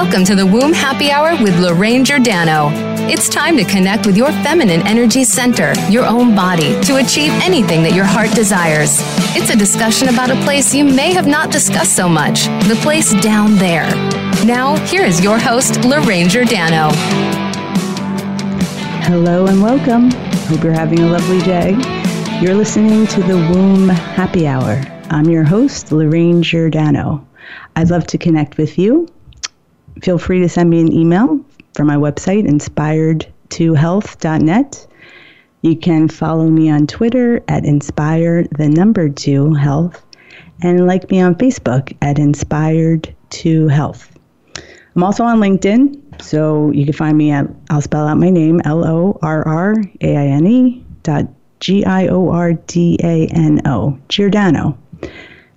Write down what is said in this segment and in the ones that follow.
Welcome to the Womb Happy Hour with Lorraine Giordano. It's time to connect with your feminine energy center, your own body, to achieve anything that your heart desires. It's a discussion about a place you may have not discussed so much, the place down there. Now, here is your host, Lorraine Giordano. Hello and welcome. Hope you're having a lovely day. You're listening to the Womb Happy Hour. I'm your host, Lorraine Giordano. I'd love to connect with you. Feel free to send me an email from my website, inspired2health.net. You can follow me on Twitter at inspire the number two health and like me on Facebook at inspired to health. I'm also on LinkedIn, so you can find me at I'll spell out my name L O R R A I N E dot G I O R D A N O Giordano.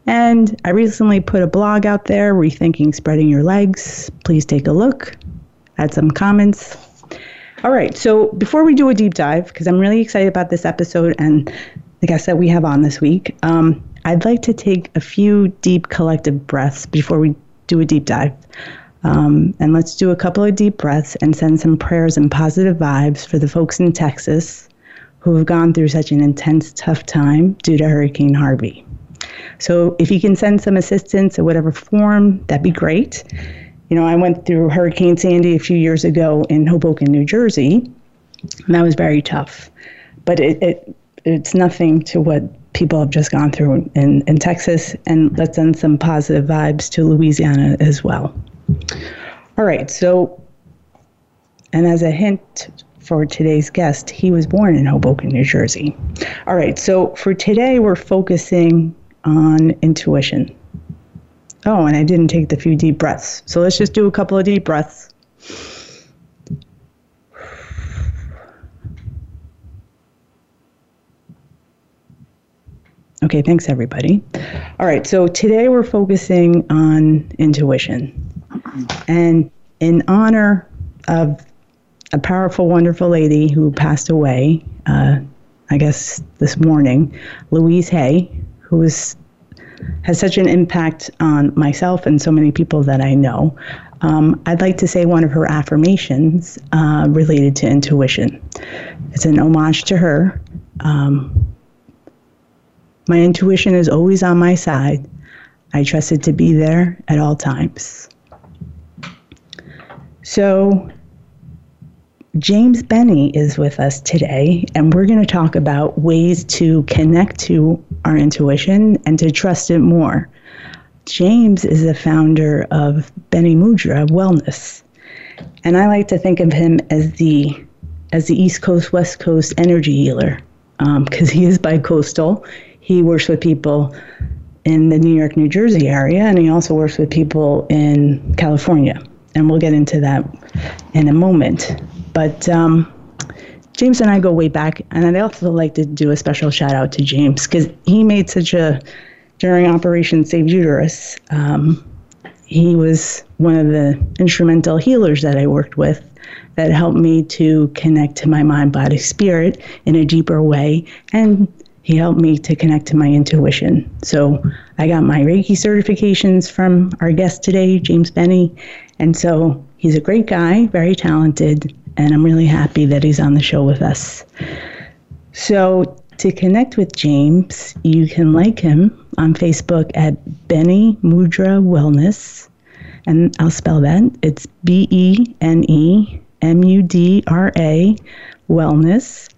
And I recently put a blog out there, Rethinking Spreading Your Legs. Please take a look, add some comments. All right, so before we do a deep dive, because I'm really excited about this episode and the guest that we have on this week, um, I'd like to take a few deep collective breaths before we do a deep dive. Um, and let's do a couple of deep breaths and send some prayers and positive vibes for the folks in Texas who have gone through such an intense, tough time due to Hurricane Harvey. So if you can send some assistance in whatever form, that'd be great. You know, I went through Hurricane Sandy a few years ago in Hoboken, New Jersey, and that was very tough. But it, it it's nothing to what people have just gone through in, in Texas, and let's send some positive vibes to Louisiana as well. All right, so, and as a hint for today's guest, he was born in Hoboken, New Jersey. All right, so for today, we're focusing on intuition. Oh, and I didn't take the few deep breaths. So let's just do a couple of deep breaths. Okay, thanks everybody. All right, so today we're focusing on intuition. And in honor of a powerful, wonderful lady who passed away, uh, I guess this morning, Louise Hay, who is, has such an impact on myself and so many people that I know. Um, I'd like to say one of her affirmations uh, related to intuition. It's an homage to her. Um, my intuition is always on my side. I trust it to be there at all times. So, James Bene is with us today, and we're going to talk about ways to connect to our intuition and to trust it more. James is the founder of Bene Mudra Wellness, and I like to think of him as the as the East Coast West Coast energy healer because um, he is bi-coastal. He works with people in the New York, New Jersey area, and he also works with people in California. And we'll get into that in a moment. But um, James and I go way back, and I'd also like to do a special shout out to James because he made such a, during Operation Save Uterus, um, he was one of the instrumental healers that I worked with that helped me to connect to my mind, body, spirit in a deeper way. And he helped me to connect to my intuition. So I got my Reiki certifications from our guest today, James Bene. And so he's a great guy, very talented, and I'm really happy that he's on the show with us. So, to connect with James, you can like him on Facebook at Bene Mudra Wellness, and I'll spell that. It's B E N E M U D R A Wellness.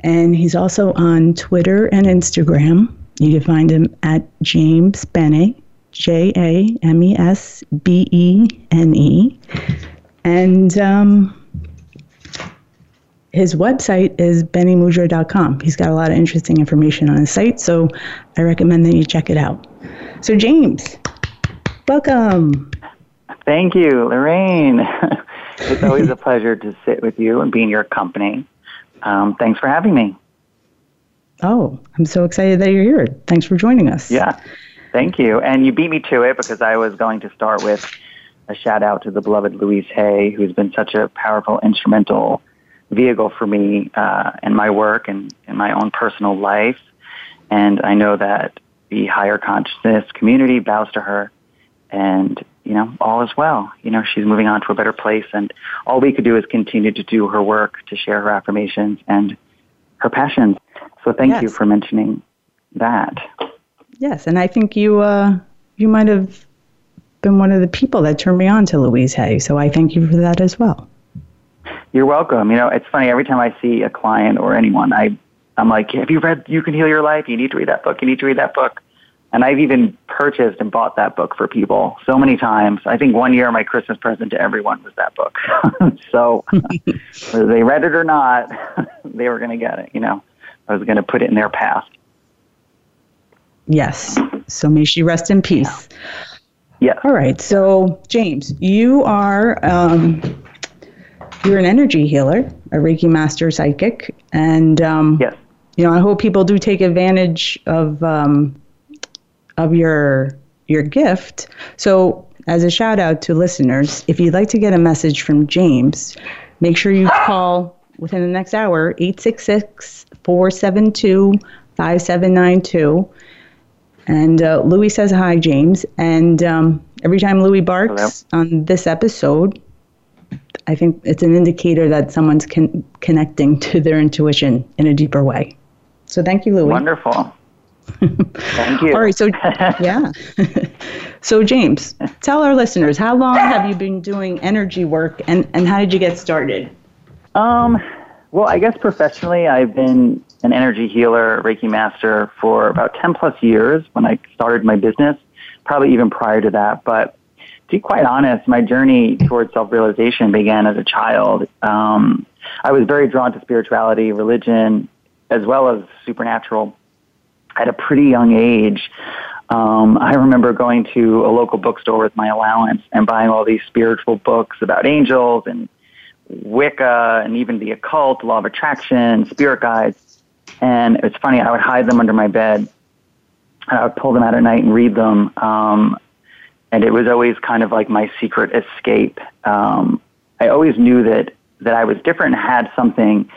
And he's also on Twitter and Instagram. You can find him at James Bene, J A M E S B E N E. And um, his website is benemudra.com. He's got a lot of interesting information on his site, so I recommend that you check it out. So, James, welcome. Thank you, Lorraine. it's always a pleasure to sit with you and be in your company. Um, thanks for having me. Oh, I'm so excited that you're here. Thanks for joining us. Yeah, thank you. And you beat me to it because I was going to start with a shout out to the beloved Louise Hay, who's been such a powerful instrumental vehicle for me uh, in my work and in my own personal life. And I know that the higher consciousness community bows to her. And you know, all is well. You know, she's moving on to a better place, and all we could do is continue to do her work, to share her affirmations and her passions. So thank yes. you for mentioning that. Yes, and I think you uh, you might have been one of the people that turned me on to Louise Hay. So I thank you for that as well. You're welcome. You know, it's funny every time I see a client or anyone, I I'm like, have you read You Can Heal Your Life? You need to read that book. You need to read that book. And I've even purchased and bought that book for people so many times. I think one year my Christmas present to everyone was that book. so whether they read it or not, they were going to get it. You know, I was going to put it in their path. Yes. So may she rest in peace. Yeah. All right. So James, you are um, you're an energy healer, a Reiki master psychic, and um, yes. You know, I hope people do take advantage of um, of your your gift. So, as a shout out to listeners, if you'd like to get a message from James, make sure you call within the next hour 866 472 5792. And uh, Louis says hi, James. And um, every time Louis barks Hello. on this episode, I think it's an indicator that someone's con- connecting to their intuition in a deeper way. So thank you, Louis. Wonderful. Thank you. All right, so yeah. so James, tell our listeners how long have you been doing energy work and, and how did you get started? Um, well, I guess professionally I've been an energy healer, Reiki master for about 10 plus years when I started my business, probably even prior to that, but to be quite honest, my journey towards self-realization began as a child. Um, I was very drawn to spirituality, religion, as well as supernatural at a pretty young age. Um, I remember going to a local bookstore with my allowance and buying all these spiritual books about angels and Wicca and even the occult, law of attraction, spirit guides. And it's funny, I would hide them under my bed. And I would pull them out at night and read them. Um, and it was always kind of like my secret escape. Um, I always knew that, that I was different and had something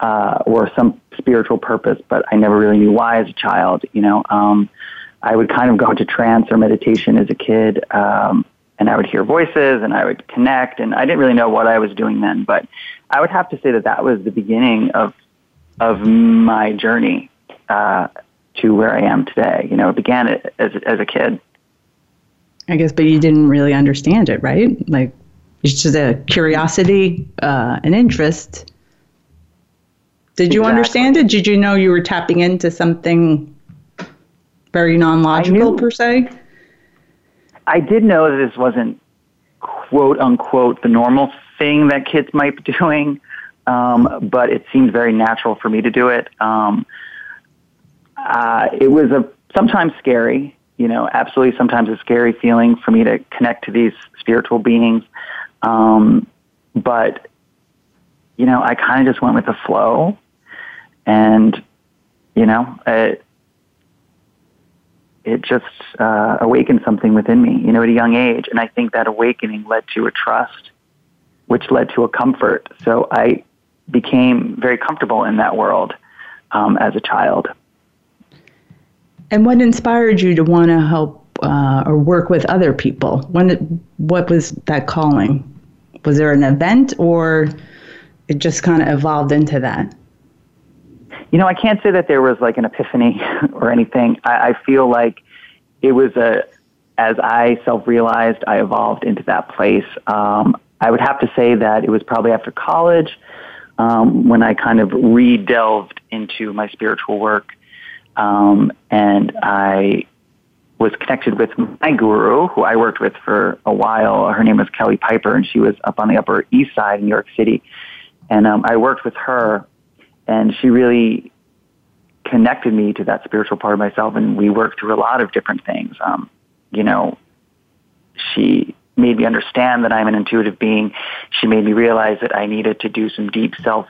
uh, or some spiritual purpose, but I never really knew why as a child. You know, um, I would kind of go into trance or meditation as a kid, um, and I would hear voices and I would connect, and I didn't really know what I was doing then, but I would have to say that that was the beginning of of my journey uh, to where I am today. You know, it began as as a kid. I guess, but you didn't really understand it, right? Like it's just a curiosity, uh, an interest did you exactly. understand it? Did you know you were tapping into something very non logical, per se? I did know that this wasn't quote unquote the normal thing that kids might be doing, um, but it seemed very natural for me to do it. Um, uh, it was a sometimes scary, you know, absolutely sometimes a scary feeling for me to connect to these spiritual beings. Um, but, you know, I kind of just went with the flow and you know it it just uh, awakened something within me, you know, at a young age, and I think that awakening led to a trust, which led to a comfort. So I became very comfortable in that world um, as a child. And what inspired you to want to help uh, or work with other people? When what was that calling? Was there an event, or it just kind of evolved into that? You know, I can't say that there was like an epiphany or anything. I, I feel like it was a, as I self realized, I evolved into that place. Um, I would have to say that it was probably after college um, when I kind of re delved into my spiritual work. Um, and I was connected with my guru, who I worked with for a while. Her name was Kelly Piper, and she was up on the Upper East Side in New York City. And um, I worked with her and she really connected me to that spiritual part of myself and we worked through a lot of different things um, you know she made me understand that i'm an intuitive being she made me realize that i needed to do some deep self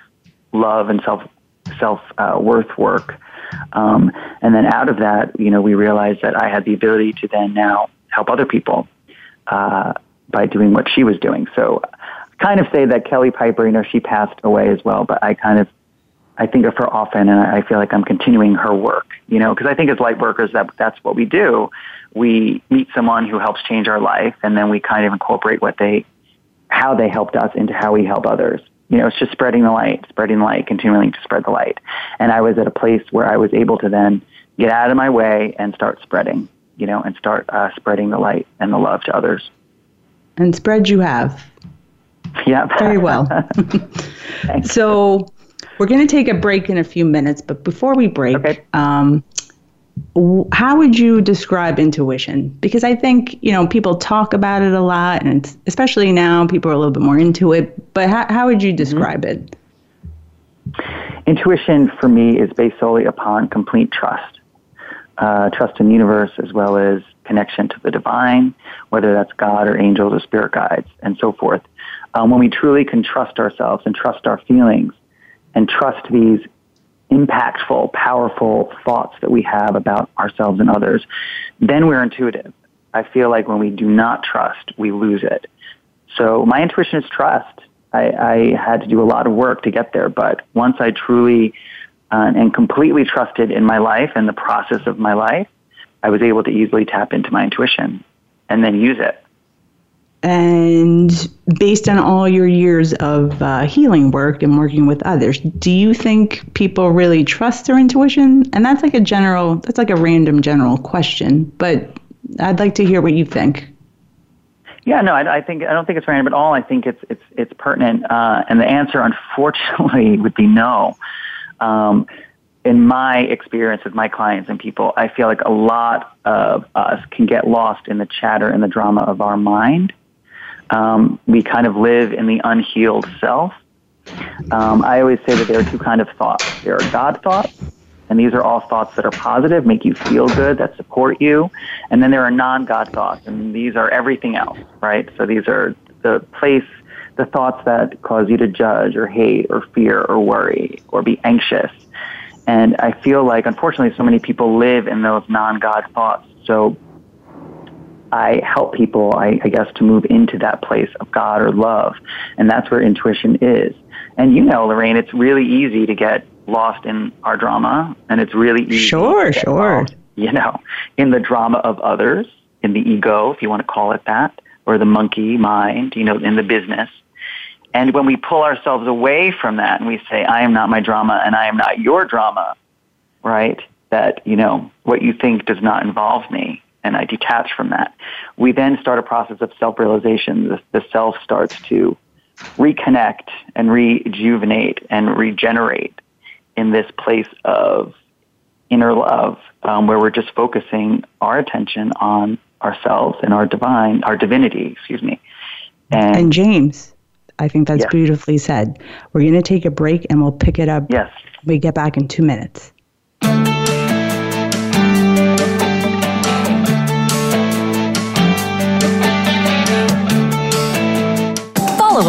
love and self self uh, worth work um, and then out of that you know we realized that i had the ability to then now help other people uh, by doing what she was doing so kind of say that kelly piper you know she passed away as well but i kind of I think of her often, and I feel like I'm continuing her work. You know, because I think as light workers, that that's what we do. We meet someone who helps change our life, and then we kind of incorporate what they, how they helped us into how we help others. You know, it's just spreading the light, spreading the light, continuing to spread the light. And I was at a place where I was able to then get out of my way and start spreading. You know, and start uh, spreading the light and the love to others. And spread you have. Yeah. Very well. so we're going to take a break in a few minutes, but before we break, okay. um, how would you describe intuition? Because I think you know people talk about it a lot, and especially now people are a little bit more into it. But how, how would you mm-hmm. describe mm-hmm. it? Intuition for me is based solely upon complete trust, uh, trust in the universe as well as connection to the divine, whether that's God or angels or spirit guides, and so forth. Um, when we truly can trust ourselves and trust our feelings and trust these impactful, powerful thoughts that we have about ourselves and others, then we're intuitive. I feel like when we do not trust, we lose it. So my intuition is trust. I, I had to do a lot of work to get there, but once I truly uh, and completely trusted in my life and the process of my life, I was able to easily tap into my intuition and then use it. And based on all your years of uh, healing work and working with others, do you think people really trust their intuition? And that's like a general, that's like a random general question, but I'd like to hear what you think. Yeah, no, I, I think I don't think it's random at all. I think it's it's it's pertinent, uh, and the answer, unfortunately, would be no. Um, in my experience with my clients and people, I feel like a lot of us can get lost in the chatter and the drama of our mind um, we kind of live in the unhealed self. Um, I always say that there are two kind of thoughts. There are God thoughts, and these are all thoughts that are positive, make you feel good, that support you. And then there are non-God thoughts, and these are everything else, right? So these are the place, the thoughts that cause you to judge or hate or fear or worry or be anxious. And I feel like, unfortunately, so many people live in those non-God thoughts. So I help people, I, I, guess, to move into that place of God or love. And that's where intuition is. And you know, Lorraine, it's really easy to get lost in our drama, and it's really easy. Sure, sure. Lost, you know, in the drama of others, in the ego, if you want to call it that, or the monkey mind, you know, in the business. And when we pull ourselves away from that and we say, I am not my drama and I am not your drama, right? That, you know, what you think does not involve me and I detach from that. We then start a process of self-realization. The, the self starts to reconnect and rejuvenate and regenerate in this place of inner love, um, where we're just focusing our attention on ourselves and our divine, our divinity, excuse me. And, and James, I think that's yes. beautifully said. We're going to take a break and we'll pick it up. Yes. We get back in two minutes.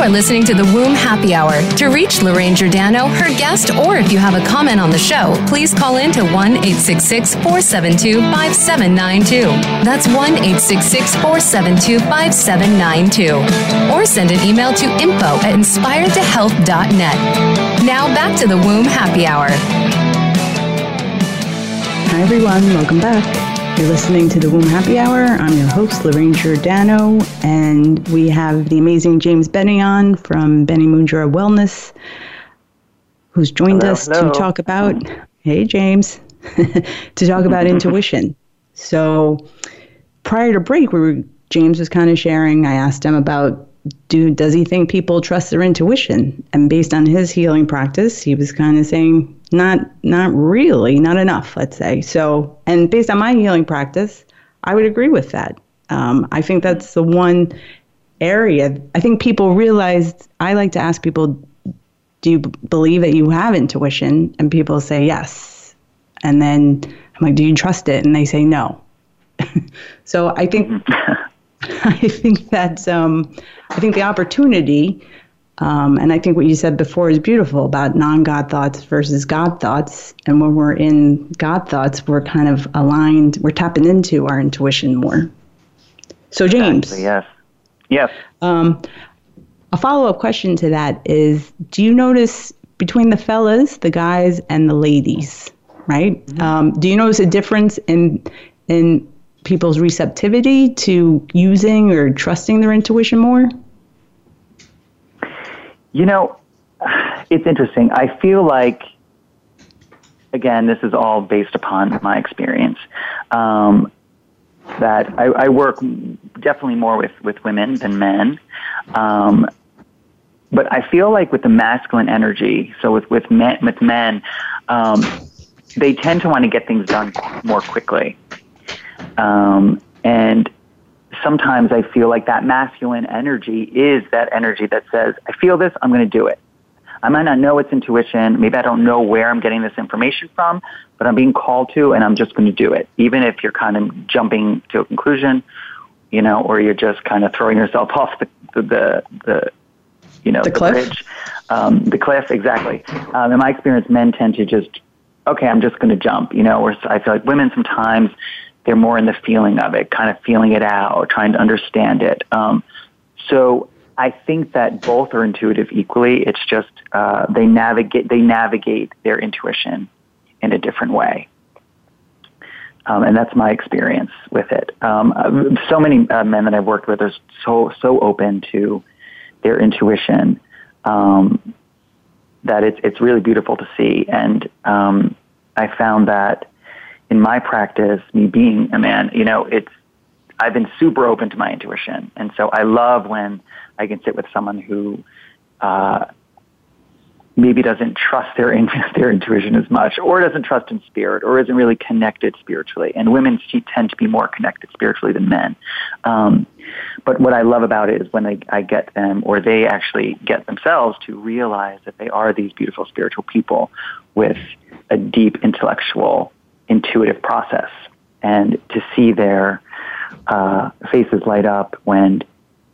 You are listening to the Womb Happy Hour. To reach Lorraine Giordano, her guest, or if you have a comment on the show, please call in to 1 866 472 5792. That's 1 866 472 5792. Or send an email to info at inspiredtohealth.net. Now back to the Womb Happy Hour. Hi, everyone. Welcome back. You're listening to the Womb Happy Hour. I'm your host, Lorraine Giordano, and we have the amazing James Bene on from Bene Mudra Wellness, who's joined hello, us hello. to talk about, hey, James, to talk about intuition. So prior to break, we were, James was kind of sharing, I asked him about do does he think people trust their intuition? And based on his healing practice, he was kind of saying not not really, not enough, let's say. So, and based on my healing practice, I would agree with that. Um, I think that's the one area. I think people realize. I like to ask people, "Do you b- believe that you have intuition?" And people say yes. And then I'm like, "Do you trust it?" And they say no. so I think I think that um, I think the opportunity, um, and I think what you said before is beautiful about non-God thoughts versus God thoughts. And when we're in God thoughts, we're kind of aligned. We're tapping into our intuition more. So James, Exactly, yes. Yes. um, a follow-up question to that is: Do you notice between the fellas, the guys, and the ladies, right? Um, do you notice a difference in in people's receptivity to using or trusting their intuition more? You know, it's interesting. I feel like, again, this is all based upon my experience. Um, that I, I work definitely more with, with women than men. Um, but I feel like with the masculine energy, so with, with men, with men um, they tend to want to get things done more quickly. Um, and sometimes I feel like that masculine energy is that energy that says, I feel this, I'm going to do it. I might not know it's intuition. Maybe I don't know where I'm getting this information from, but I'm being called to and I'm just going to do it. Even if you're kind of jumping to a conclusion, you know, or you're just kind of throwing yourself off the, the, the, the you know, The the, cliff? bridge, um, the cliff, exactly. Um, in my experience, men tend to just, okay, I'm just going to jump, you know, or I feel like women sometimes, they're more in the feeling of it, kind of feeling it out, trying to understand it. Um, so I think that both are intuitive equally. It's just uh, they navigate they navigate their intuition in a different way, um, and that's my experience with it. Um, so many uh, men that I've worked with are so so open to their intuition um, that it's it's really beautiful to see. And um, I found that in my practice, me being a man, you know, it's I've been super open to my intuition, and so I love when I can sit with someone who uh, maybe doesn't trust their their intuition as much, or doesn't trust in spirit, or isn't really connected spiritually. And women tend to be more connected spiritually than men. Um, but what I love about it is when I, I get them, or they actually get themselves to realize that they are these beautiful spiritual people with a deep intellectual, intuitive process, and to see their uh, faces light up when,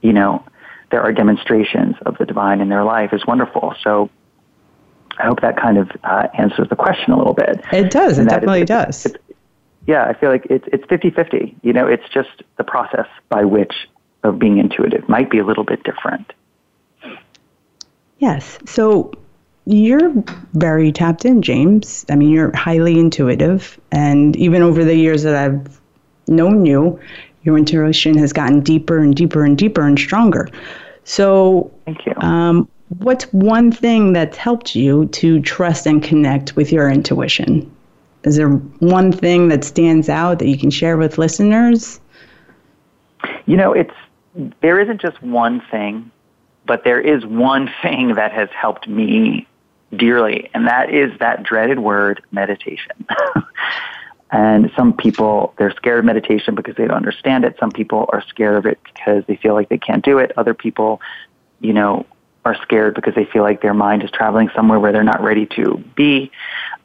you know, there are demonstrations of the divine in their life is wonderful. So I hope that kind of uh, answers the question a little bit. It does. It And that definitely it's- does. it's- yeah, I feel like it's it's 50-50. You know, it's just the process by which of being intuitive might be a little bit different. Yes. So you're very tapped in, James. I mean, you're highly intuitive. And even over the years that I've known you, your intuition has gotten deeper and deeper and deeper and stronger. So, Thank you. um, what's one thing that's helped you to trust and connect with your intuition? Is there one thing that stands out that you can share with listeners? You know, it's there isn't just one thing, but there is one thing that has helped me dearly, and that is that dreaded word meditation. and some people they're scared of meditation because they don't understand it. Some people are scared of it because they feel like they can't do it. Other people, you know, are scared because they feel like their mind is traveling somewhere where they're not ready to be.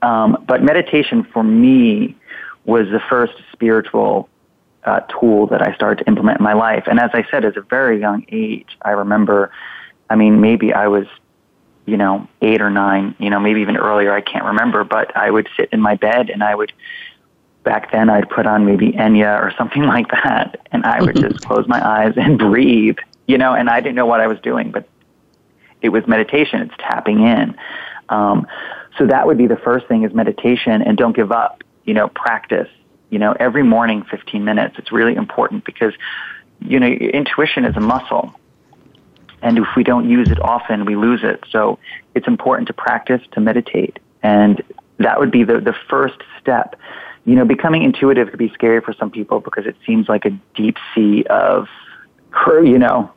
Um, but meditation for me was the first spiritual uh, tool that I started to implement in my life. And as I said, at a very young age, I remember I mean, maybe I was, you know, eight or nine, you know, maybe even earlier, I can't remember, but I would sit in my bed and I would, back then I'd put on maybe Enya or something like that, and I would just close my eyes and breathe, you know, and I didn't know what I was doing, but it was meditation. It's tapping in. Um, so that would be the first thing is meditation and don't give up, you know, practice, you know, every morning, 15 minutes. It's really important because, you know, intuition is a muscle. And if we don't use it often, we lose it. So it's important to practice, to meditate. And that would be the, the first step. You know, becoming intuitive could be scary for some people because it seems like a deep sea of, you know,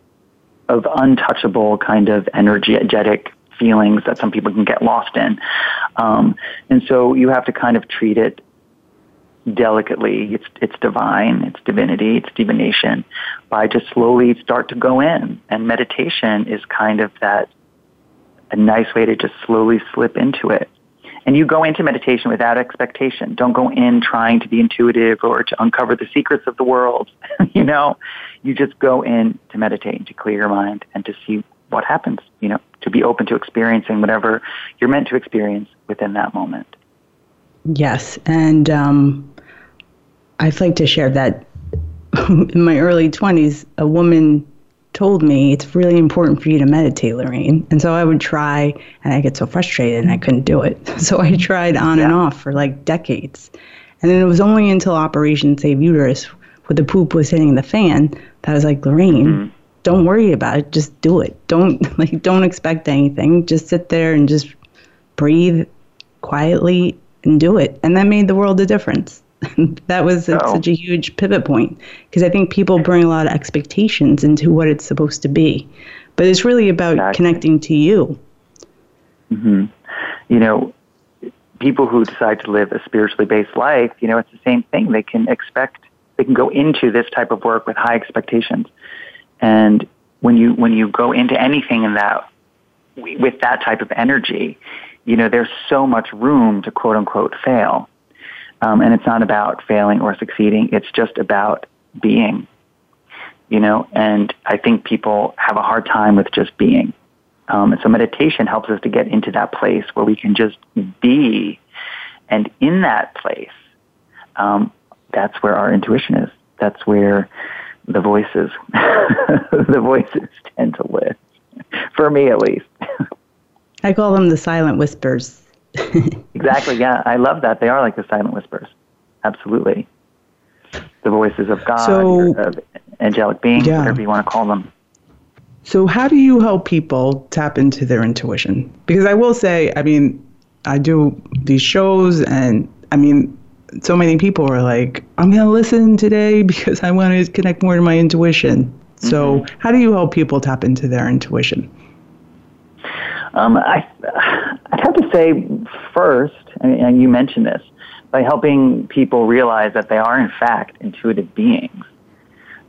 of untouchable kind of energetic feelings that some people can get lost in. Um, and so you have to kind of treat it delicately. It's, it's divine, it's divinity, it's divination by just slowly start to go in. And meditation is kind of that, a nice way to just slowly slip into it. And you go into meditation without expectation. Don't go in trying to be intuitive or to uncover the secrets of the world. you know, you just go in to meditate, and to clear your mind, and to see what happens. You know, to be open to experiencing whatever you're meant to experience within that moment. Yes, and um, I'd like to share that in my early 20s, a woman told me it's really important for you to meditate, Lorraine. And so I would try, and I get so frustrated and I couldn't do it. So I tried on yeah. and off for like decades. And then it was only until Operation Save Uterus, where the poop was hitting the fan, that I was like, Lorraine, mm-hmm. don't worry about it. Just do it. Don't like don't expect anything. Just sit there and just breathe quietly and do it. And that made the world a difference. that was oh. such a huge pivot point because I think people bring a lot of expectations into what it's supposed to be, but it's really about exactly. connecting to you. Mm-hmm. You know, people who decide to live a spiritually based life, you know, it's the same thing. They can expect, they can go into this type of work with high expectations, and when you when you go into anything in that with that type of energy, you know, there's so much room to quote unquote fail um, and it's not about failing or succeeding. It's just about being, you know, and I think people have a hard time with just being. Um, and so meditation helps us to get into that place where we can just be. And in that place, um, that's where our intuition is. That's where the voices, the voices tend to live. For me, at least. I call them the silent whispers. exactly. Yeah, I love that. They are like the silent whispers. Absolutely. The voices of God, so, of angelic beings, yeah. whatever you want to call them. So, how do you help people tap into their intuition? Because I will say, I mean, I do these shows, and I mean, so many people are like, I'm going to listen today because I want to connect more to my intuition. So, mm-hmm. how do you help people tap into their intuition? Um, I, I'd have to say first, and you mentioned this, by helping people realize that they are in fact intuitive beings.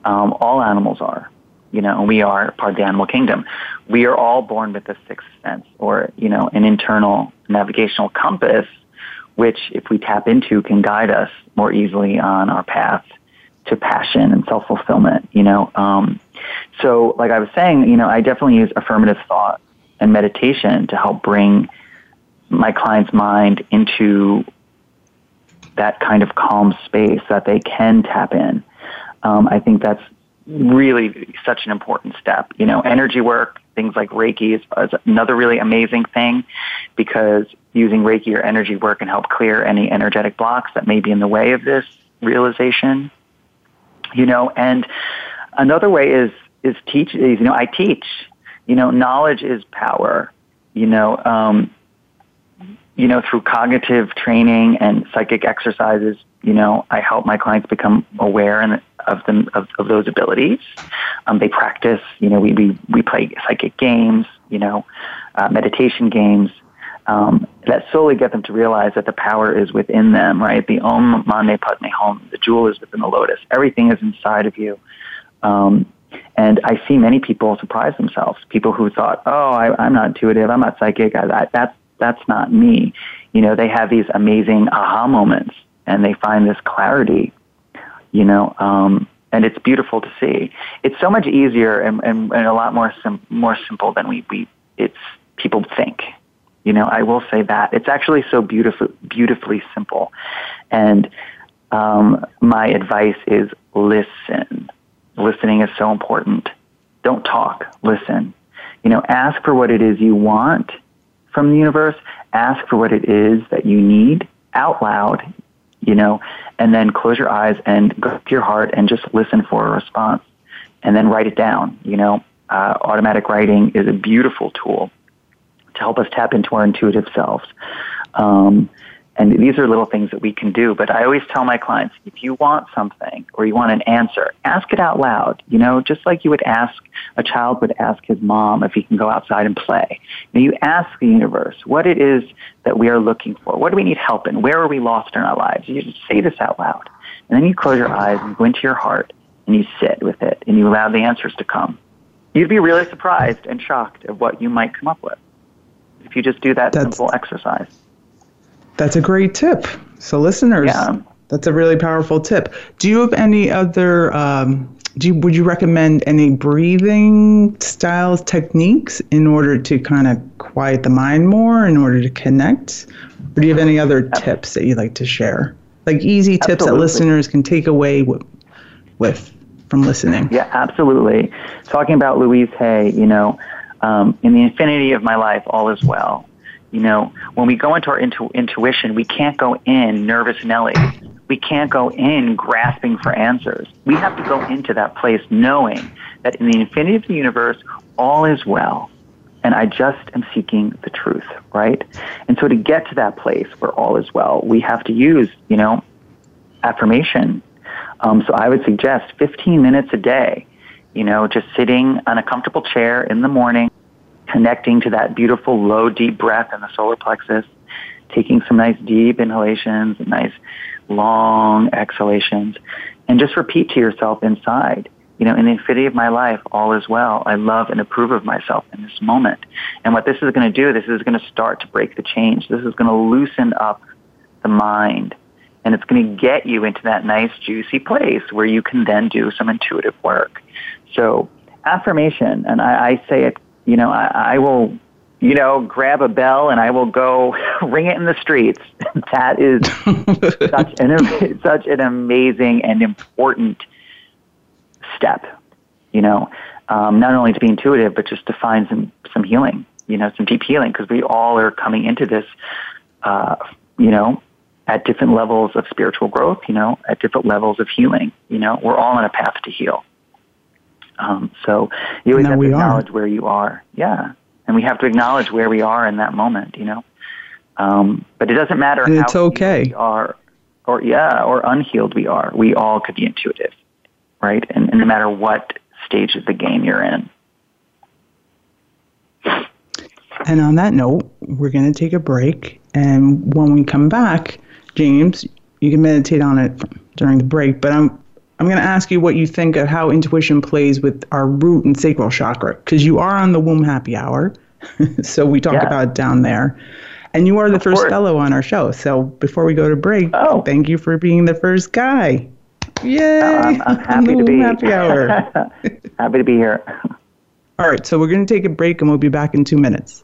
Um, all animals are, you know, and we are part of the animal kingdom. We are all born with a sixth sense, or you know, an internal navigational compass, which, if we tap into, can guide us more easily on our path to passion and self fulfillment. You know, um, so like I was saying, you know, I definitely use affirmative thought and meditation to help bring my client's mind into that kind of calm space that they can tap in. Um, I think that's really such an important step. You know, energy work, things like Reiki is, is another really amazing thing because using Reiki or energy work can help clear any energetic blocks that may be in the way of this realization. You know, and another way is is teach is you know I teach you know, knowledge is power. You know, um, you know, through cognitive training and psychic exercises, you know, I help my clients become aware and of them of, of those abilities. Um, they practice. You know, we we we play psychic games. You know, uh, meditation games. Um, that slowly get them to realize that the power is within them, right? The Om Mani Padme Hum, the jewel is within the lotus. Everything is inside of you. Um, and I see many people surprise themselves. People who thought, "Oh, I, am not intuitive. I'm not psychic. I, that's that's not me." You know, they have these amazing aha moments, and they find this clarity. You know, um, and it's beautiful to see. It's so much easier and, and, and a lot more sim- more simple than we, we it's people think. You know, I will say that it's actually so beautiful, beautifully simple. And um, my advice is listen. Listening is so important. Don't talk. Listen. You know, ask for what it is you want from the universe. Ask for what it is that you need out loud. You know, and then close your eyes and go to your heart and just listen for a response, and then write it down. You know, uh, automatic writing is a beautiful tool to help us tap into our intuitive selves. Um, and these are little things that we can do. But I always tell my clients, if you want something or you want an answer, ask it out loud. You know, just like you would ask, a child would ask his mom if he can go outside and play. You, you ask the universe what it is that we are looking for. What do we need help in? Where are we lost in our lives? You just say this out loud. And then you close your eyes and go into your heart and you sit with it and you allow the answers to come. You'd be really surprised and shocked at what you might come up with if you just do that that's, simple exercise. That's a great tip. So, listeners, yeah. that's a really powerful tip. Do you have any other? Um, do you, would you recommend any breathing styles, techniques in order to kind of quiet the mind more, in order to connect? Or do you have any other tips that you'd like to share? Like easy tips absolutely. that listeners can take away with, with from listening? Yeah, absolutely. Talking about Louise Hay, you know, um, in the infinity of my life, all is well. You know, when we go into our intu- intuition, we can't go in nervous Nelly. We can't go in grasping for answers. We have to go into that place knowing that in the infinity of the universe, all is well. And I just am seeking the truth, right? And so to get to that place where all is well, we have to use, you know, affirmation. Um, so I would suggest 15 minutes a day you know, just sitting on a comfortable chair in the morning, connecting to that beautiful low, deep breath in the solar plexus, taking some nice deep inhalations and nice long exhalations, and just repeat to yourself inside, you know, in the infinity of my life, all is well. I love and approve of myself in this moment. And what this is going to do, this is going to start to break the change. This is going to loosen up the mind. And it's going to get you into that nice, juicy place where you can then do some intuitive work. So affirmation, and I, I say it, you know, I, I will, you know, grab a bell and I will go ring it in the streets. that is such an such an amazing and important step. You know, um, not only to be intuitive, but just to find some some healing. You know, some deep healing because we all are coming into this. Uh, you know, at different levels of spiritual growth, you know, at different levels of healing. You know, we're all on a path to heal. Um, so you always have to acknowledge are. where you are. Yeah. And we have to acknowledge where we are in that moment, you know. Um, but it doesn't matter and it's okay. we are, or yeah, or unhealed we are. We all could be intuitive, right? And, and no matter what stage of the game you're in. And on that note, we're going to take a break. And when we come back, James, you can meditate on it during the break. But I'm I'm going to ask you what you think of how intuition plays with our root and sacral chakra, because you are on the womb happy hour. so we talk yeah. about it down there. And you are the of first course. fellow on our show. So before we go to break, oh. thank you for being the first guy. Oh, Yay! I'm, I'm happy to be happy hour. happy to be here. All right, so we're going to take a break and we'll be back in two minutes.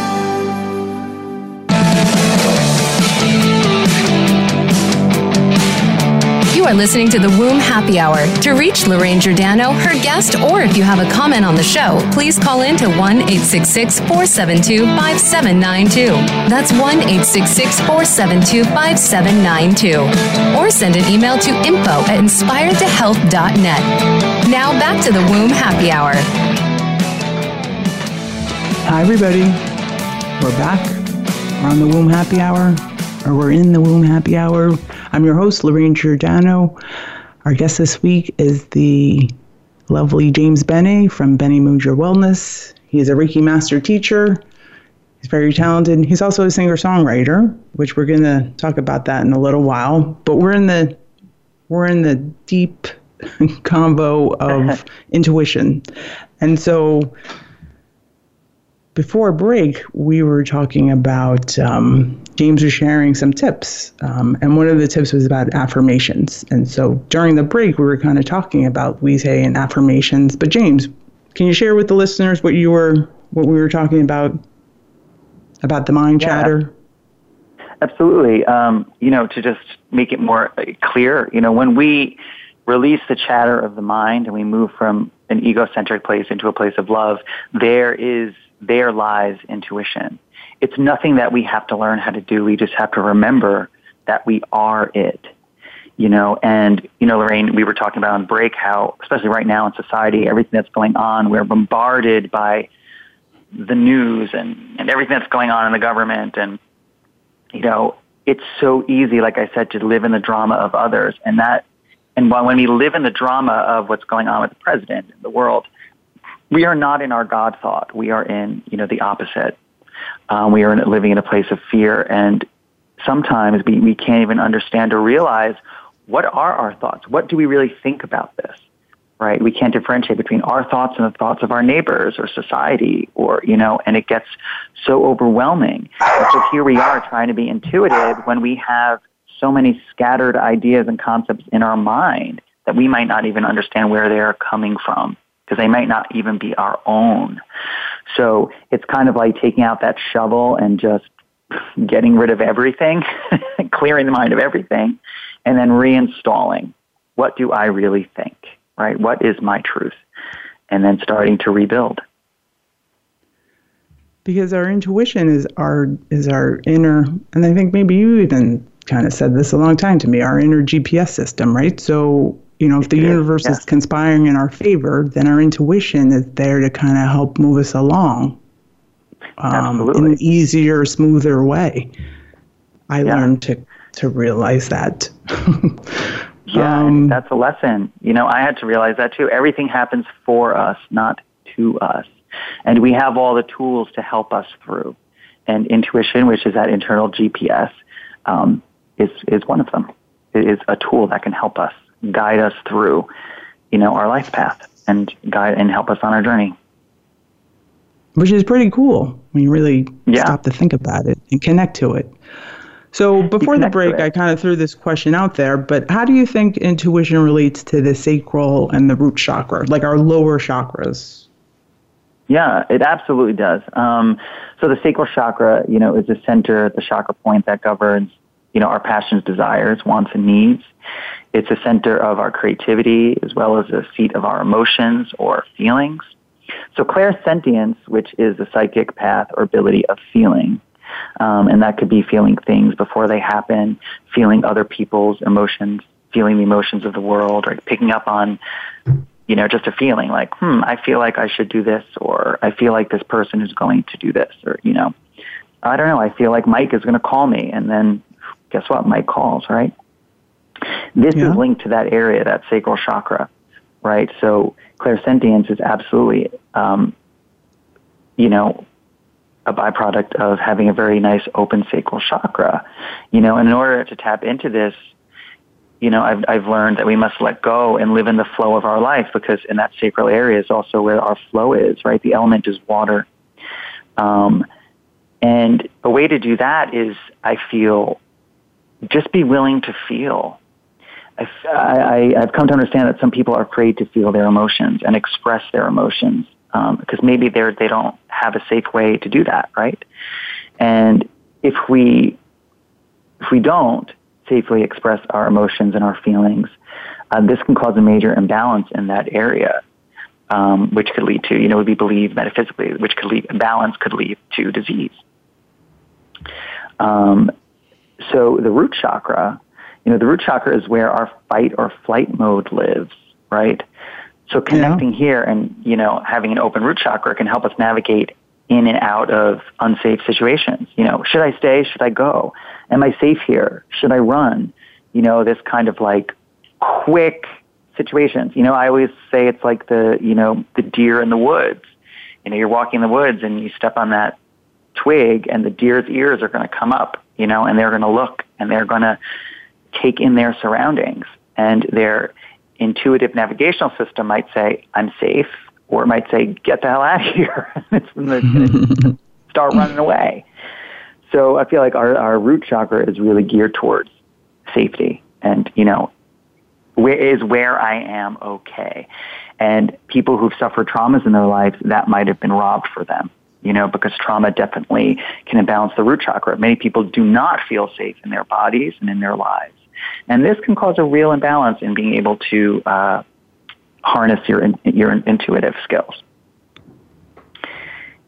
Are listening to the Womb Happy Hour. To reach Lorraine Giordano, her guest, or if you have a comment on the show, please call in to 1 866 472 5792. That's 1 866 472 5792. Or send an email to info at inspiredtohealth.net. Now back to the Womb Happy Hour. Hi, everybody. We're back. We're on the Womb Happy Hour, or we're in the Womb Happy Hour. I'm your host, Lorraine Giordano. Our guest this week is the lovely James Bene from Bene Mudra Wellness. He is a Reiki master teacher. He's very talented. He's also a singer songwriter, which we're going to talk about that in a little while. But we're in the we're in the deep combo of intuition, and so before break, we were talking about um, James was sharing some tips, um, and one of the tips was about affirmations. And so during the break, we were kind of talking about we say and affirmations. But James, can you share with the listeners what you were, what we were talking about, about the mind Yeah. chatter? Absolutely. Um, you know, to just make it more uh, clear, you know, when we release the chatter of the mind and we move from an egocentric place into a place of love, there is, there lies intuition. It's nothing that we have to learn how to do. We just have to remember that we are it. You know, and, you know, Lorraine, we were talking about on break how, especially right now in society, everything that's going on, we're bombarded by the news and, and everything that's going on in the government and, you know, it's so easy, like I said, to live in the drama of others. And that, and when when we live in the drama of what's going on with the president and the world, we are not in our God thought. We are in, you know, the opposite. Um, we are in, living in a place of fear. And sometimes we, we can't even understand or realize what are our thoughts? What do we really think about this? Right? We can't differentiate between our thoughts and the thoughts of our neighbors or society or, you know, and it gets so overwhelming. And so here we are trying to be intuitive when we have so many scattered ideas and concepts in our mind that we might not even understand where they are coming from because they might not even be our own. So it's kind of like taking out that shovel and just getting rid of everything, clearing the mind of everything, and then reinstalling. What do I really think? Right? What is my truth? And then starting to rebuild. because our intuition is our is our inner and i think maybe you even kind of said this a long time to me our inner gps system right so you know if the universe is conspiring in our favor then our intuition is there to kind of help move us along um, in an easier smoother way i Yeah. learned to to realize that Yeah, Um, that's a lesson. You know, I had to realize that too. Everything happens for us, not to us. And we have all the tools to help us through. And intuition, which is that internal GPS, um, is, is one of them. It is a tool that can help us guide us through, you know, our life path and guide and help us on our journey. which is pretty cool when you really Yeah. stop to think about it and connect to it. So before the break. I kind of threw this question out there, but how do you think intuition relates to the sacral and the root chakra, like our lower chakras? Yeah, it absolutely does. Um, so the sacral chakra, you know, is the center, the chakra point that governs, you know, our passions, desires, wants, and needs. It's a center of our creativity as well as a seat of our emotions or feelings. So clairsentience, which is the psychic path or ability of feeling, um, and that could be feeling things before they happen, feeling other people's emotions, feeling the emotions of the world, or picking up on you know, just a feeling like, hmm, I feel like I should do this, or I feel like this person is going to do this, or, you know, I don't know, I feel like Mike is going to call me, and then guess what? Mike calls, right? This Yeah. is linked to that area, that sacral chakra, right? So clairsentience is absolutely, um, you know, a byproduct of having a very nice open sacral chakra, you know, and in order to tap into this, you know, I've, I've learned that we must let go and live in the flow of our life because in that sacral area is also where our flow is, right? The element is water. Um, and a way to do that is, I feel, just be willing to feel. I, I've come to understand that some people are afraid to feel their emotions and express their emotions um, because maybe they're, they don't have a safe way to do that, right? And if we if we don't safely express our emotions and our feelings, uh, this can cause a major imbalance in that area, um, which could lead to, you know, we believe metaphysically, which could lead, imbalance could lead to disease. Um, so the root chakra, you know, the root chakra is where our fight or flight mode lives, right? So connecting yeah. here and, you know, having an open root chakra can help us navigate in and out of unsafe situations. You know, should I stay? Should I go? Am I safe here? Should I run? You know, this kind of like quick situations. You know, I always say it's like the, you know, the deer in the woods. You know, you're walking in the woods and you step on that twig and the deer's ears are going to come up, you know, and they're going to look and they're going to take in their surroundings and their intuitive navigational system might say, I'm safe, or it might say, get the hell out of here. it's going to start running away. So I feel like our, our root chakra is really geared towards safety and, you know, where is where I am okay. And people who've suffered traumas in their lives, that might have been robbed for them, you know, because trauma definitely can imbalance the root chakra. Many people do not feel safe in their bodies and in their lives. And this can cause a real imbalance in being able to uh, harness your, your intuitive skills.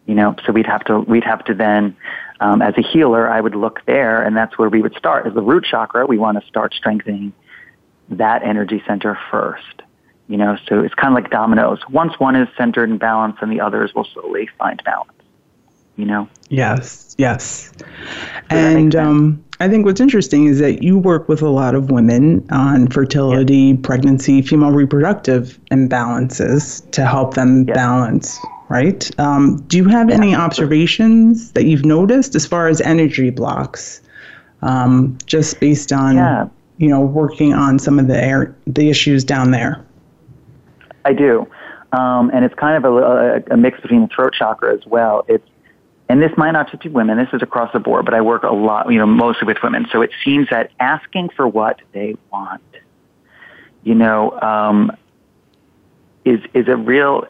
You know, so we'd have to, we'd have to then um, as a healer, I would look there, and that's where we would start. As the root chakra, we want to start strengthening that energy center first. You know, so it's kind of like dominoes. Once one is centered and balanced, then the others will slowly find balance. You know? Yes, yes. and um, I think what's interesting is that you work with a lot of women on fertility, pregnancy, female reproductive imbalances to help them balance right? Um, do you have any observations that you've noticed as far as energy blocks, um, just based on yeah. you know working on some of the air, the issues down there? I do, um, and it's kind of a, a, a mix between the throat chakra as well. It's and this might not just be women. This is across the board, but I work a lot, you know, mostly with women. So it seems that asking for what they want, you know, um, is is a real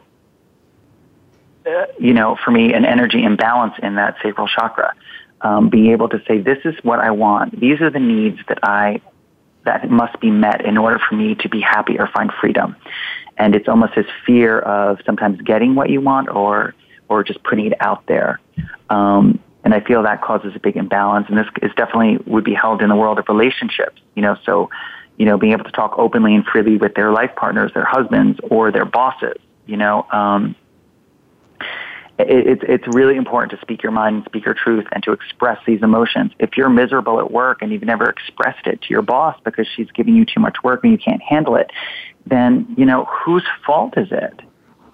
uh, you know, for me, an energy imbalance in that sacral chakra. Um, being able to say, this is what I want. These are the needs that I, that must be met in order for me to be happy or find freedom. And it's almost this fear of sometimes getting what you want or, or just putting it out there. Um, and I feel that causes a big imbalance. And this is definitely would be held in the world of relationships, you know, so, you know, being able to talk openly and freely with their life partners, their husbands, or their bosses, you know, um, it's it's really important to speak your mind and speak your truth and to express these emotions. If you're miserable at work and you've never expressed it to your boss because she's giving you too much work and you can't handle it, then you know whose fault is it?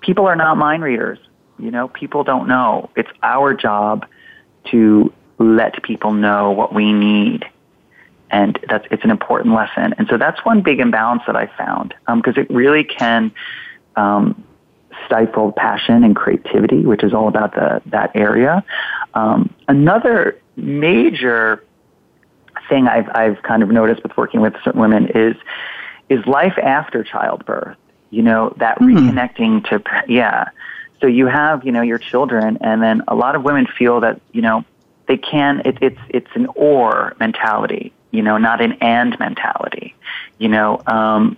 People are not mind readers. You know, people don't know. It's our job to let people know what we need, and that's it's an important lesson. And so that's one big imbalance that I found because um, it really can. Um, stifled passion and creativity, which is all about the, that area. Um, another major thing I've, I've kind of noticed with working with certain women is, is life after childbirth. You know, that mm-hmm. reconnecting to, yeah. So you have, you know, your children and then a lot of women feel that, you know, they can, it, it's, it's an or mentality, you know, not an and mentality. You know, um,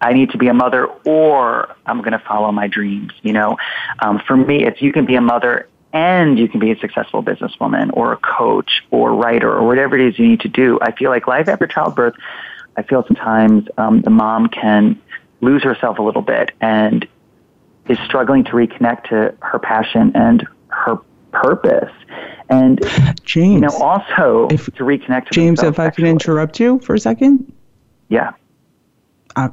I need to be a mother or I'm going to follow my dreams. You know, um, for me, it's you can be a mother and you can be a successful businesswoman or a coach or writer or whatever it is you need to do. I feel like life after childbirth, I feel sometimes um, the mom can lose herself a little bit and is struggling to reconnect to her passion and her purpose. And James, you know, also if, to reconnect to James, if I can interrupt you for a second. Yeah. Uh,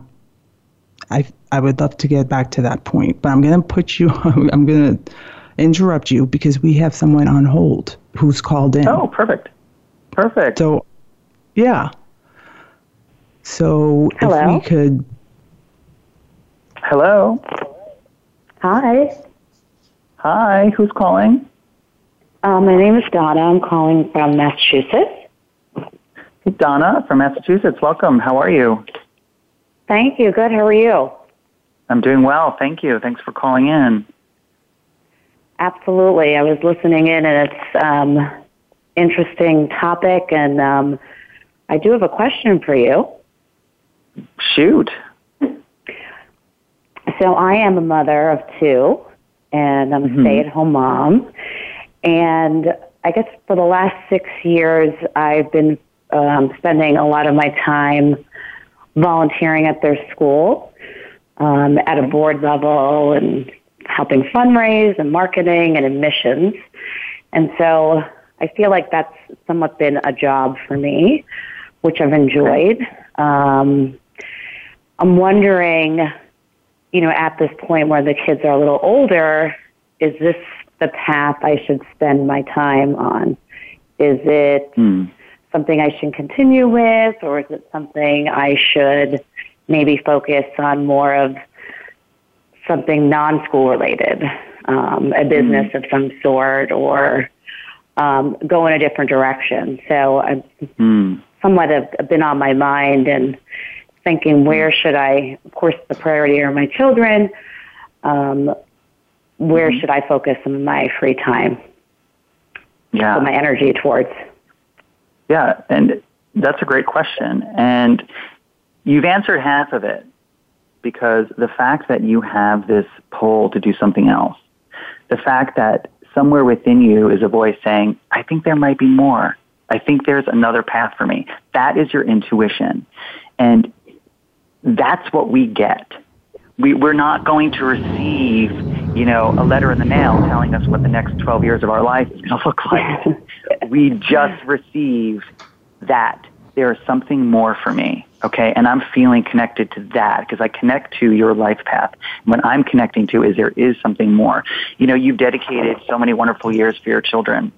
I I would love to get back to that point, but I'm going to put you. I'm going to interrupt you because we have someone on hold who's called in. Oh, perfect, perfect. So, yeah. So Hello? if we could. Hello. Hi. Hi. Who's calling? Uh, my name is Donna. I'm calling from Massachusetts. Donna from Massachusetts. Welcome. How are you? Thank you. Good. How are you? I'm doing well. Thank you. Thanks for calling in. Absolutely. I was listening in, and it's um, interesting topic, and um, I do have a question for you. Shoot. So I am a mother of two, and I'm a stay-at-home mom. And I guess for the last six years, I've been um, spending a lot of my time volunteering at their school um, at a board level and helping fundraise and marketing and admissions. And so I feel like that's somewhat been a job for me, which I've enjoyed. Um, I'm wondering, you know, at this point where the kids are a little older, is this the path I should spend my time on? Is it Hmm. something I should continue with, or is it something I should maybe focus on more of something non-school related, um, a business of some sort, or um, go in a different direction? So I've Hmm. somewhat have been on my mind and thinking where should I, of course, the priority are my children. Um, where should I focus some of my free time, Yeah. put my energy towards? Yeah, and that's a great question. And you've answered half of it because the fact that you have this pull to do something else, the fact that somewhere within you is a voice saying, I think there might be more. I think there's another path for me. That is your intuition. And that's what we get. We, we're not going to receive, you know, a letter in the mail telling us what the next 12 years of our life is going to look like. we just receive that there is something more for me. Okay. And I'm feeling connected to that because I connect to your life path. What I'm connecting to is there is something more. You know, you've dedicated so many wonderful years for your children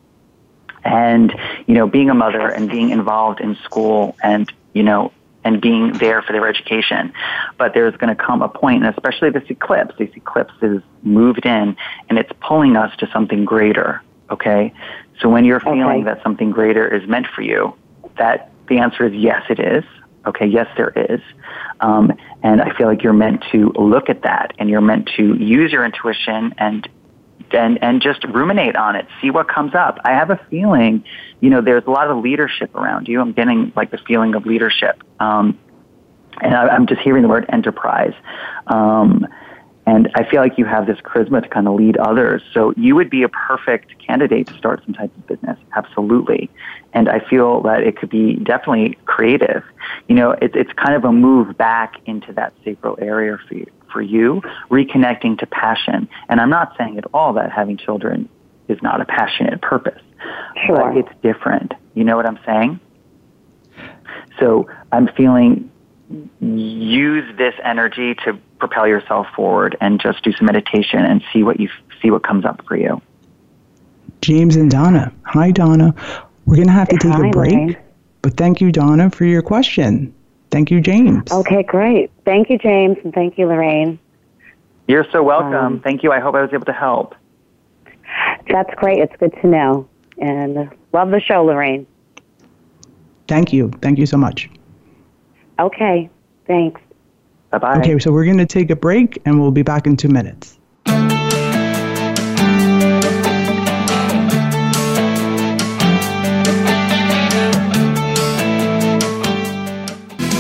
and, you know, being a mother and being involved in school and, you know, and being there for their education. But there's going to come a point, and especially this eclipse, this eclipse is moved in and it's pulling us to something greater. Okay. So when you're feeling Okay. that something greater is meant for you, that the answer is yes, it is. Okay. Yes, there is. Um, and I feel like you're meant to look at that and you're meant to use your intuition and and and just ruminate on it, see what comes up. I have a feeling, you know, there's a lot of leadership around you. I'm getting like the feeling of leadership, um, and I, I'm just hearing the word enterprise. Um, and I feel like you have this charisma to kind of lead others. So you would be a perfect candidate to start some type of business, absolutely. And I feel that it could be definitely creative. You know, it's it's kind of a move back into that sacral area for you, for you, reconnecting to passion. And I'm not saying at all that having children is not a passionate purpose, Sure. but it's different. You know what I'm saying? So I'm feeling use this energy to propel yourself forward and just do some meditation and see what you see what comes up for you. James and Donna. Hi, Donna. We're going to have to take Hi, a break, Lorraine. but thank you, Donna, for your question. Thank you, James. Okay, great. Thank you, James, and thank you, Lorraine. You're so welcome. Um, Thank you. I hope I was able to help. That's great. It's good to know. And love the show, Lorraine. Thank you. Thank you so much. Okay, thanks. Bye bye. Okay, so we're going to take a break and we'll be back in two minutes.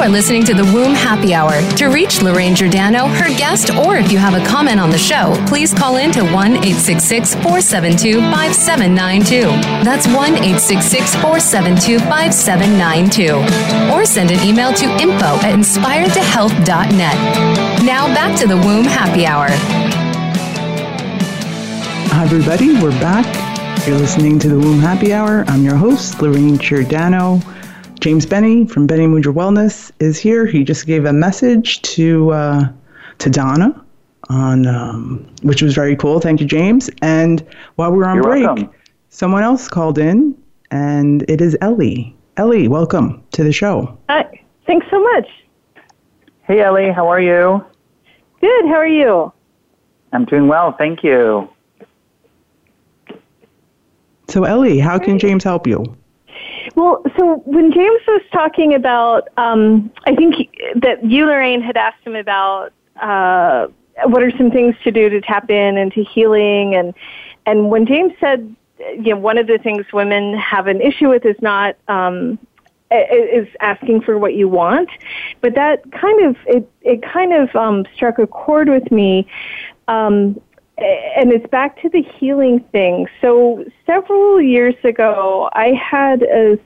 You are listening to the Womb Happy Hour. To reach Lorraine Giordano, her guest, or if you have a comment on the show, please call in to 1 866 472 5792. That's 1 866 472 5792. Or send an email to info at inspiredtohealth.net. Now back to the Womb Happy Hour. Hi, everybody. We're back. You're listening to the Womb Happy Hour. I'm your host, Lorraine Giordano. James Bene from Bene Mudra Wellness is here. He just gave a message to uh, to Donna on um, which was very cool. Thank you, James. And while we were on You're break, welcome. someone else called in, and it is Ellie. Ellie, welcome to the show. Hi. Thanks so much. Hey, Ellie, how are you? Good. How are you? I'm doing well, thank you. So, Ellie, how can James help you? Well, so when James was talking about, um, I think that you, Lorraine, had asked him about uh, what are some things to do to tap in into healing, and and when James said, you know, one of the things women have an issue with is not um, is asking for what you want, but that kind of it it kind of um, struck a chord with me. Um, and it's back to the healing thing. So several years ago, I had a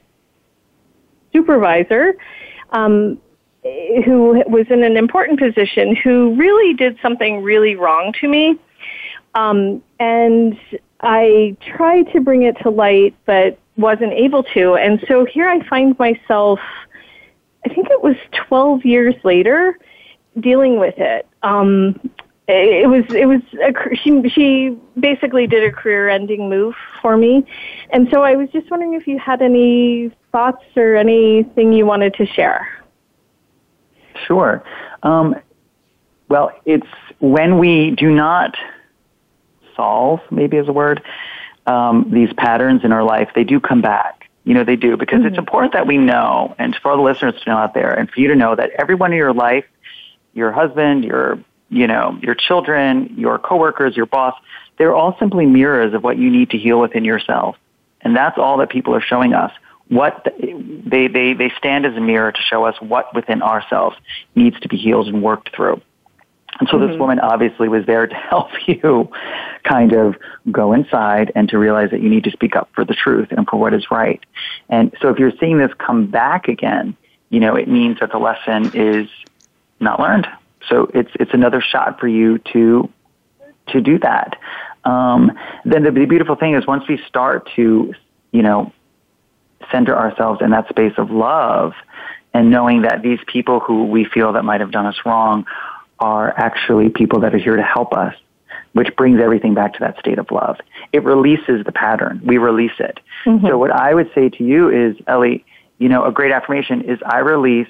supervisor um, who was in an important position who really did something really wrong to me. Um, and I tried to bring it to light, but wasn't able to. And so here I find myself, I think it was 12 years later, dealing with it. Um, it was it was a, she she basically did a career ending move for me and so i was just wondering if you had any thoughts or anything you wanted to share Sure. Um, well, it's when we do not solve, maybe is a word, um, these patterns in our life, they do come back. You know, they do because it's important that we know, and for all the listeners to know out there, and for you to know that everyone in your life, your husband, your you know, your children, your coworkers, your boss, they're all simply mirrors of what you need to heal within yourself. And that's all that people are showing us. What they, they, they stand as a mirror to show us what within ourselves needs to be healed and worked through. And so this mm-hmm. woman obviously was there to help you kind of go inside and to realize that you need to speak up for the truth and for what is right. And so if you're seeing this come back again, you know, it means that the lesson is not learned. So it's it's another shot for you to to do that. Um, then the, the beautiful thing is once we start to, you know, center ourselves in that space of love and knowing that these people who we feel that might have done us wrong are actually people that are here to help us, which brings everything back to that state of love. It releases the pattern. We release it. So what I would say to you is, Ellie, you know, a great affirmation is I release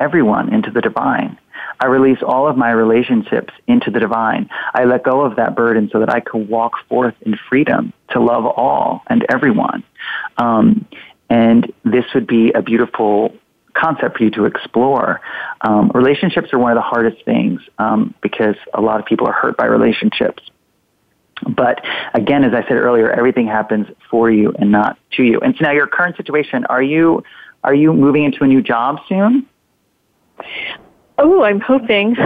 everyone into the divine. I release all of my relationships into the divine. I let go of that burden so that I can walk forth in freedom to love all and everyone. Um, and this would be a beautiful concept for you to explore. Um, relationships are one of the hardest things um, because a lot of people are hurt by relationships. But again, as I said earlier, everything happens for you and not to you. And so now your current situation, are you are you moving into a new job soon? Oh i'm hoping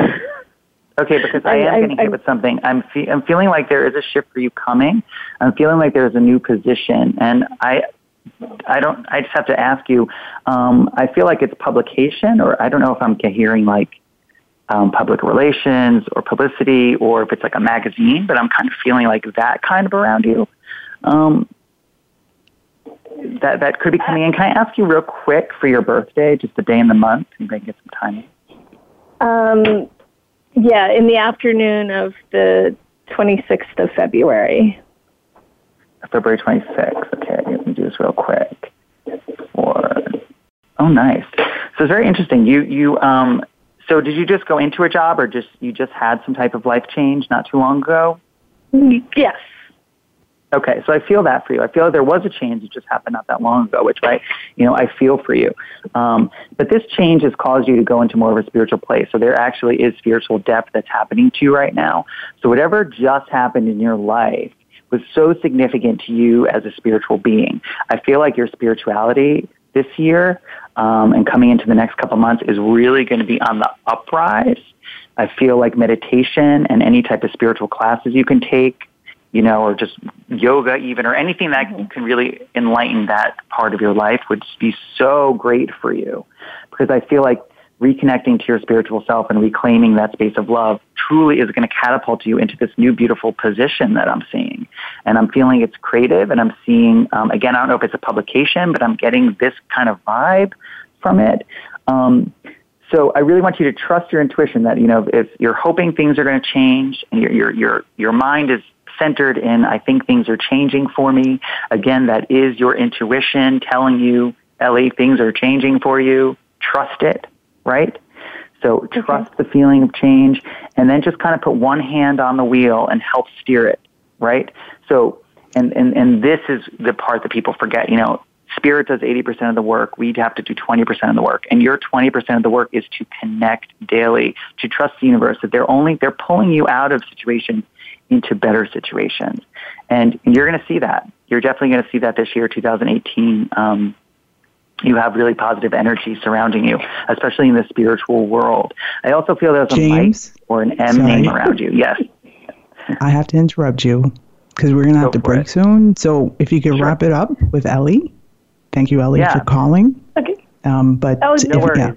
Okay, because I I- am I- getting I- hit with something. I'm fe- I'm feeling like there is a shift for you coming. I'm feeling like there's a new position, and I I don't. I just have to ask you. Um, I feel like it's publication, or I don't know if I'm hearing like um, public relations or publicity, or if it's like a magazine. But I'm kind of feeling like that kind of around you. Um, that that could be coming in. Can I ask you real quick for your birthday, just the day and the month, and I can get some time? Um, yeah in the afternoon of the 26th of february February 26th. Okay, let me do this real quick. For oh, nice. So it's very interesting. You you um. So did you just go into a job, or just you just had some type of life change not too long ago? Yes. Okay, so I feel that for you. I feel like there was a change that just happened not that long ago, which I, you know, I feel for you. Um, but this change has caused you to go into more of a spiritual place. So there actually is spiritual depth that's happening to you right now. So whatever just happened in your life was so significant to you as a spiritual being. I feel like your spirituality this year um, and coming into the next couple months is really going to be on the uprise. I feel like meditation and any type of spiritual classes you can take you know, or just yoga even, or anything that mm-hmm. can really enlighten that part of your life would be so great for you. Because I feel like reconnecting to your spiritual self and reclaiming that space of love truly is going to catapult you into this new beautiful position that I'm seeing. And I'm feeling it's creative and I'm seeing, um, again, I don't know if it's a publication, but I'm getting this kind of vibe from it. Um, so I really want you to trust your intuition that, you know, if you're hoping things are going to change and your, your, your, your mind is centered in, I think things are changing for me. Again, that is your intuition telling you, Ellie, things are changing for you. Trust it, right? So trust the feeling of change and then just kind of put one hand on the wheel and help steer it, right? So, and, and, and this is the part that people forget, you know, Spirit does 80% of the work. We'd have to do 20% of the work. And your 20% of the work is to connect daily, to trust the universe that they're only, they're pulling you out of situations into better situations. And you're going to see that. You're definitely going to see that this year, 2018. Um, you have really positive energy surrounding you, especially in the spiritual world. I also feel there's a James, mic or an M sorry. name around you. Yes. I have to interrupt you because we're going to have to break it. soon. So if you could sure. wrap it up with Ellie. Thank you, Ellie, yeah. for calling. Okay. Um, but oh, no if, worries. Yeah.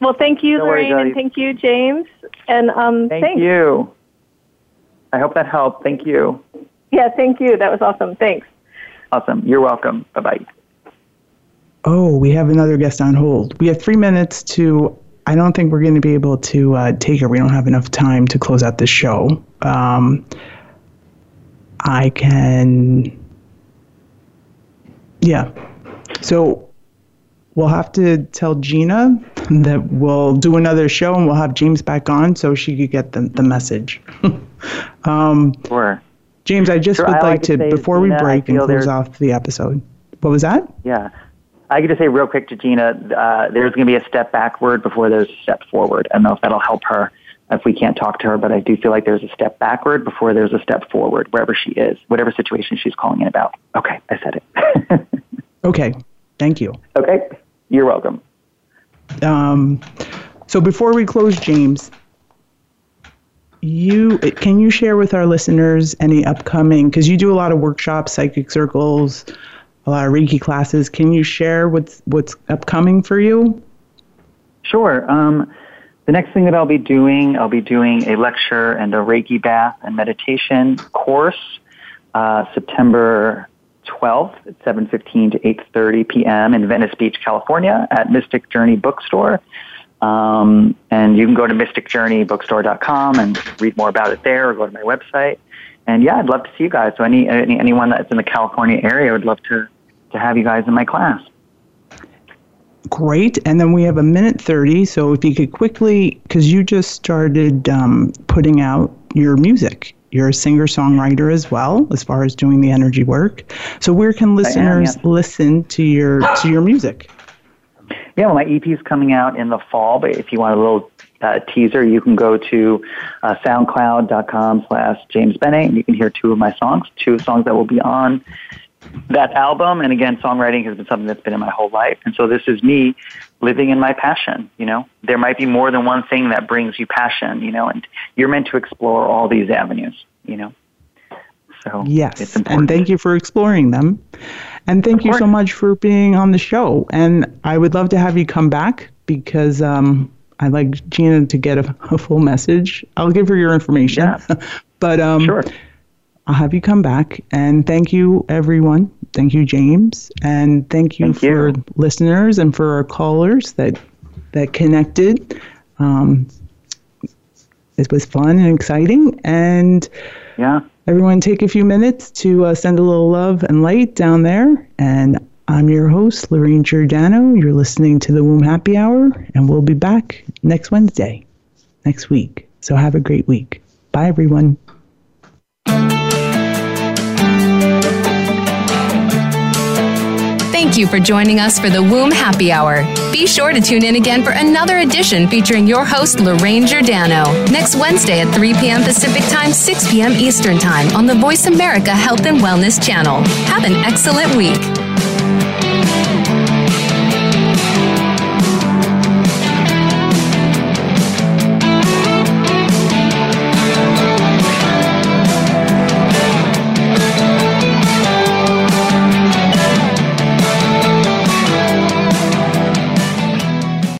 Well, thank you, no Lorraine, worries, and thank you, James. And um, thank thanks. you. I hope that helped. Thank you. Yeah, thank you. That was awesome. Thanks. Awesome. You're welcome. Bye bye. Oh, we have another guest on hold. We have three minutes to. I don't think we're going to be able to uh, take her. We don't have enough time to close out the show. Um, I can. Yeah. So we'll have to tell Gina that we'll do another show and we'll have James back on so she could get the, the message. um, sure. James, I just sure, would I like, to, to before Gina, we break and close off the episode. What was that? Yeah. I could just say real quick to Gina, uh, there's going to be a step backward before there's a step forward. I don't know if that'll help her if we can't talk to her, but I do feel like there's a step backward before there's a step forward, wherever she is, whatever situation she's calling in about. Okay, I said it. okay, thank you. Okay. You're welcome. Um, so before we close, James, you can you share with our listeners any upcoming because you do a lot of workshops, psychic circles, a lot of Reiki classes. Can you share what's what's upcoming for you? Sure. Um, the next thing that I'll be doing, I'll be doing a lecture and a Reiki bath and meditation course uh, September 12th at 7.15 to 8.30 p.m. in Venice Beach, California at Mystic Journey Bookstore. Um, and you can go to mysticjourneybookstore.com and read more about it there or go to my website. And yeah, I'd love to see you guys. So any, any anyone that's in the California area would love to, to have you guys in my class. Great. And then we have a minute 30. So if you could quickly, because you just started um, putting out your music you're a singer songwriter as well, as far as doing the energy work. So where can listeners am, listen to your to your music? Yeah, well, my EP is coming out in the fall, but if you want a little uh, teaser, you can go to uh, soundcloud.com slash James Bennett, and you can hear two of my songs, two songs that will be on that album. And again, songwriting has been something that's been in my whole life. And so this is me living in my passion, you know. There might be more than one thing that brings you passion, you know, and you're meant to explore all these avenues, you know. So yes, and thank you for exploring them. And thank you so much for being on the show. And I would love to have you come back because um, I'd like Gina to get a, a, full message. I'll give her your information. Yeah. but um, sure. I'll have you come back. And thank you, everyone. Thank you, James. And thank you thank for you. listeners and for our callers that that connected. Um, it was fun and exciting. And yeah, everyone take a few minutes to uh, send a little love and light down there. And I'm your host, Lorraine Giordano. You're listening to the Womb Happy Hour, and we'll be back next Wednesday, next week. So have a great week. Bye, everyone. Thank you for joining us for the Womb Happy Hour. Be sure to tune in again for another edition featuring your host, Lorraine Giordano, next Wednesday at 3 p.m. Pacific Time, 6 p.m. Eastern Time on the Voice America Health and Wellness channel. Have an excellent week.